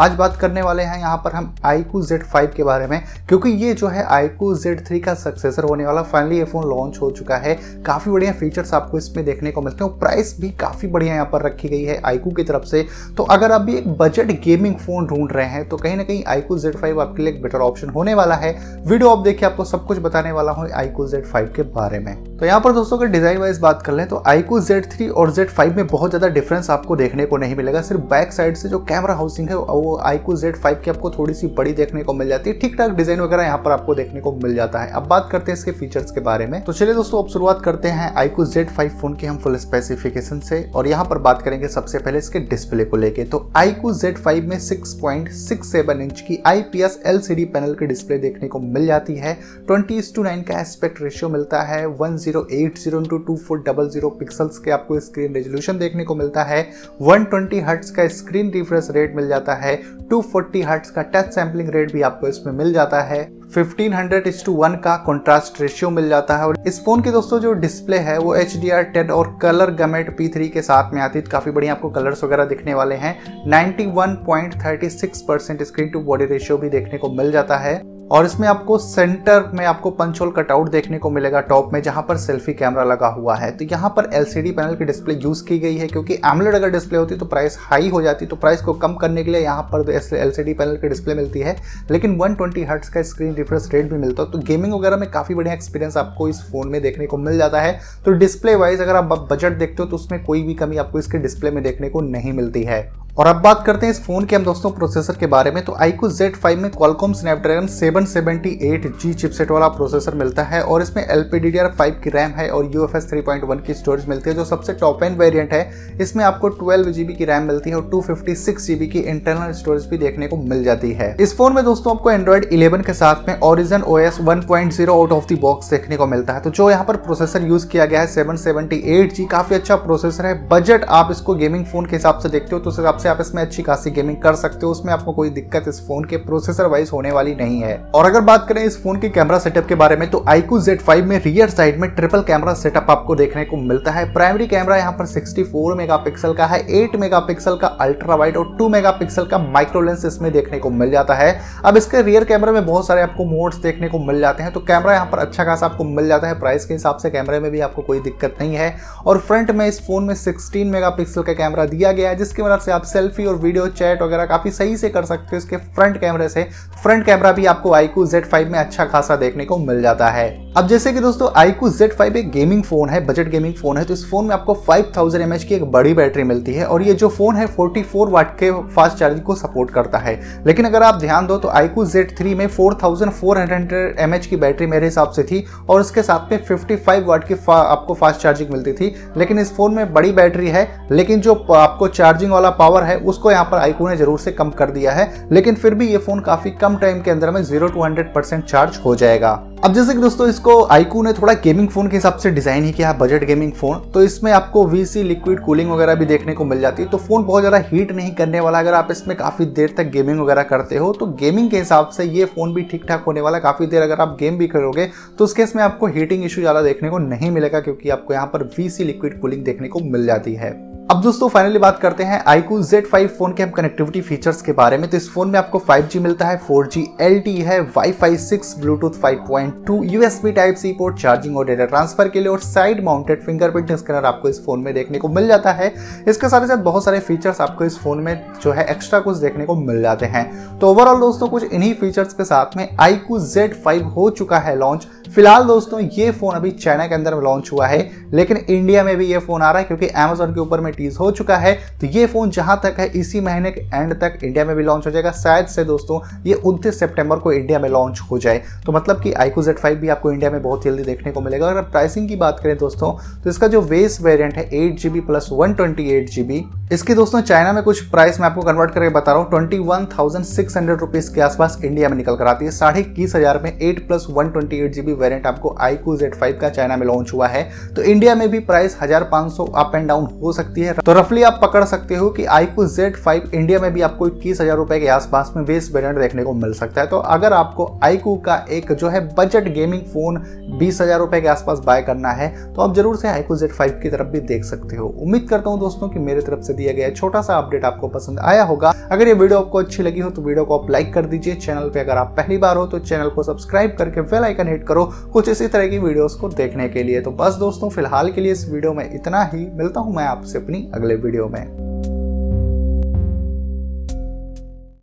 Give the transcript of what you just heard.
आज बात करने वाले हैं यहाँ पर हम आईकू जेड फाइव के बारे में, क्योंकि ये जो है आईकू जेड थ्री का सक्सेसर होने वाला फाइनली ये फ़ोन लॉन्च हो चुका है। काफ़ी बढ़िया फीचर्स आपको इसमें देखने को मिलते हैं प्राइस भी काफ़ी बढ़िया यहाँ पर रखी गई है आईकू की तरफ़ से। तो अगर आप भी एक बजट गेमिंग फ़ोन ढूंढ रहे हैं तो कहीं ना कहीं आईकू जेड फाइव आपके लिए एक बेटर ऑप्शन होने वाला है। वीडियो आप देखिए, आपको सब कुछ बताने वाला हूँ आईकू जेड फाइव के बारे में। तो यहाँ पर दोस्तों, अगर डिज़ाइन वाइज बात कर लें तो आईकू जेड थ्री और जेड फाइव में बहुत ज़्यादा डिफरेंस आपको देखने को नहीं मिलेगा। सिर्फ़ बैक साइड से जो कैमरा हाउसिंग है, वो आईकू जेड फाइव की आपको थोड़ी सी बड़ी देखने को मिल जाती है। ठीक ठाक डिज़ाइन वगैरह यहाँ पर आपको देखने को मिल जाता है। अब बात करते हैं इसके फीचर्स के बारे में। तो चलिए दोस्तों, अब शुरुआत करते हैं आईकू जेड फाइव फ़ोन के हम फुल स्पेसिफिकेशन से। और यहाँ पर बात करेंगे सबसे पहले इसके डिस्प्ले को लेके। तो आईकू जेड फाइव में six point six seven inch की आईपीएस एलसीडी पैनल की डिस्प्ले देखने को मिल जाती है। ट्वेंटी टू नाइन का एस्पेक्ट रेशियो मिलता है। One zero eight zero into two four double zero pixels के आपको स्क्रीन रेजोल्यूशन देखने को मिलता है। वन ट्वेंटी हर्ट्स का स्क्रीन रिफ्रेश रेट मिल जाता है। टू फोर्टी हर्ट्स का टच सैम्पलिंग रेट भी आपको इसमें मिल जाता है। 1500 इस टू वन का कॉन्ट्रास्ट रेशियो मिल जाता है। और इस फ़ोन की दोस्तों जो डिस्प्ले है, वो एच डी आर टेन और कलर गमेट पी थ्री के साथ में आती है। काफ़ी बढ़िया आपको कलर्स वगैरह दिखने वाले हैं। 91.36 percent screen to body ratio भी देखने को मिल जाता है। और इसमें आपको सेंटर में आपको पंच होल कटआउट देखने को मिलेगा टॉप में जहाँ पर सेल्फी कैमरा लगा हुआ है। तो यहाँ पर एलसीडी पैनल की डिस्प्ले यूज़ की गई है, क्योंकि एमलेट अगर डिस्प्ले होती तो प्राइस हाई हो जाती तो प्राइस को कम करने के लिए यहाँ पर एल एलसीडी पैनल की डिस्प्ले मिलती है। लेकिन 120 ट्वेंटी का स्क्रीन रिफ्रेश रेट भी मिलता है। तो गेमिंग वगैरह में काफ़ी बढ़िया एक्सपीरियंस आपको इस फ़ोन में देखने को मिल जाता है। तो डिस्प्ले वाइज अगर आप बजट देखते हो तो उसमें कोई भी कमी आपको इसके डिस्प्ले में देखने को नहीं मिलती है। और अब बात करते हैं इस फ़ोन के हम दोस्तों प्रोसेसर के बारे में। तो आईकू Z5 में Qualcomm Snapdragon 778G चिपसेट वाला प्रोसेसर मिलता है और इसमें LPDDR5 की रैम है और UFS 3.1 की स्टोरेज मिलती है, जो सबसे टॉप एंड वेरिएंट है। इसमें आपको 12 जीबी की रैम मिलती है और 256 जीबी की इंटरनल स्टोरेज भी देखने को मिल जाती है। इस फ़ोन में दोस्तों आपको एंड्रॉइड 11 के साथ में Origin OS 1.0 out of the box देखने को मिलता है। तो जो यहाँ पर प्रोसेसर यूज़ किया गया है 778G काफ़ी अच्छा प्रोसेसर है। बजट आप इसको गेमिंग फ़ोन के हिसाब से देखते हो तो उस हिसाब से से आप इसमें अच्छी खासी गेमिंग कर सकते हो, उसमें आपको कोई दिक्कत इस फ़ोन के प्रोसेसर वाइज होने वाली नहीं है। और अगर बात करें इस फ़ोन के कैमरा सेटअप के बारे में तो आईकू Z5 में रियर साइड में ट्रिपल कैमरा सेटअप आपको देखने को मिलता है। प्राइमरी कैमरा यहाँ पर 64 मेगापिक्सल का है 8 मेगापिक्सल का अल्ट्रा वाइड और 2 मेगापिक्सल का माइक्रो लेंस इसमें देखने को मिल जाता है। अब इसके रियर कैमरे में बहुत सारे आपको मोड्स देखने को मिल जाते हैं तो कैमरा यहाँ पर अच्छा खासा आपको मिल जाता है। प्राइस के हिसाब से कैमरे में भी आपको कोई दिक्कत नहीं है। और फ्रंट में इस फ़ोन में सिक्सटीन मेगा का कैमरा दिया गया है, जिसकी मदद से आप सेल्फी और वीडियो चैट वगैरह काफ़ी सही से कर सकते हो इसके फ्रंट कैमरे से। फ्रंट कैमरा भी आपको आईकू Z5 में अच्छा खासा देखने को मिल जाता है। अब जैसे कि दोस्तों आईकू Z5 एक गेमिंग फ़ोन है बजट गेमिंग फ़ोन है तो इस फ़ोन में आपको 5000 थाउज़ेंड की एक बड़ी बैटरी मिलती है और ये जो फ़ोन है 44 वाट के फास्ट चार्जिंग को सपोर्ट करता है। लेकिन अगर आप ध्यान दो तो आईकू Z3 में 4400 mAh की बैटरी मेरे हिसाब से थी और उसके साथ में 55 वाट की आपको फास्ट चार्जिंग मिलती थी। लेकिन इस फ़ोन में बड़ी बैटरी है, लेकिन जो आपको चार्जिंग वाला पावर है, उसको यहाँ पर आईकू ने ज़रूर से कम कर दिया है, लेकिन फिर भी ये फ़ोन काफ़ी कम टाइम के अंदर में zero to hundred percent charge हो जाएगा। अब जैसे कि दोस्तों, इसको आईकू ने थोड़ा गेमिंग फ़ोन के हिसाब से डिज़ाइन ही किया बजट गेमिंग फ़ोन तो इसमें आपको वीसी लिक्विड कूलिंग वगैरह भी देखने को मिल जाती है। तो फ़ोन बहुत ज़्यादा हीट नहीं करने वाला, अगर आप इसमें काफ़ी देर तक गेमिंग वगैरह करते हो तो गेमिंग के हिसाब से ये फ़ोन भी ठीक ठाक होने वाला काफ़ी देर अगर आप गेम भी करोगे तो उसके इसमें आपको हीटिंग इशू ज़्यादा देखने को नहीं मिलेगा, क्योंकि आपको यहाँ पर वीसी लिक्विड कूलिंग देखने को मिल जाती है। अब दोस्तों फाइनली बात करते हैं आईकू Z5 फ़ोन के हम कनेक्टिविटी फीचर्स के बारे में। तो इस फ़ोन में आपको 5G मिलता है 4G LTE है, Wi-Fi 6 Bluetooth 5.2 USB type C port charging और डेटा ट्रांसफ़र के लिए, और साइड माउंटेड फिंगरप्रिंट स्कैनर आपको इस फ़ोन में देखने को मिल जाता है। इसके साथ ही साथ बहुत सारे फीचर्स आपको इस फ़ोन में जो है एक्स्ट्रा कुछ देखने को मिल जाते हैं। तो ओवरऑल दोस्तों, कुछ इन्हीं फीचर्स के साथ में आईकू Z5 हो चुका है लॉन्च फ़िलहाल दोस्तों, ये फ़ोन अभी चाइना के अंदर लॉन्च हुआ है, लेकिन इंडिया में भी ये फ़ोन आ रहा है, क्योंकि एमेजोन के ऊपर में टीज हो चुका है तो ये फ़ोन जहाँ तक है, इसी महीने के एंड तक इंडिया में भी लॉन्च हो जाएगा। शायद से दोस्तों, ये उनतीस सेप्टेम्बर को इंडिया में लॉन्च हो जाए। तो मतलब कि आईको जेड भी आपको इंडिया में बहुत जल्दी देखने को मिलेगा। अगर प्राइसिंग की बात करें दोस्तों तो इसका जो वेस वेरियंट है eight G B plus one twenty eight GB इसकी दोस्तों, चाइना में कुछ प्राइस मैं आपको कन्वर्ट करके बता रहा हूँ। Twenty one thousand six hundred rupees के आसपास इंडिया में निकल कर आती है। साढ़े इक्कीस हज़ार में eight plus one twenty eight GB variant आपको आईकू जेड फाइव का चाइना में लॉन्च हुआ है। तो इंडिया में भी प्राइस हज़ार पाँच सौ अप एंड डाउन हो सकती है। तो रफली आप पकड़ सकते हो कि आई आईकू जेड फाइव इंडिया में भी आपको इक्कीस हज़ार रुपए के आसपास में वेस्ट वेरियंट देखने को मिल सकता है। तो अगर आपको आई आईकू का एक जो है बजट गेमिंग फ़ोन बीस हज़ार रुपए के आसपास बाय करना है तो आप ज़रूर से आईकू जेड फाइव की तरफ़ भी देख सकते हो। उम्मीद करता हूँ दोस्तों की मेरी तरफ़ से दिया गया छोटा सा अपडेट आपको पसंद आया होगा। अगर ये वीडियो आपको अच्छी लगी हो तो वीडियो को आप लाइक कर दीजिए। चैनल पे अगर आप पहली बार हो तो चैनल को सब्सक्राइब करके बेल आइकन हिट करो कुछ इसी तरह की वीडियोस को देखने के लिए। तो बस दोस्तों, फ़िलहाल के लिए इस वीडियो में इतना ही। मिलता हूँ मैं आपसे अपनी अगले वीडियो में।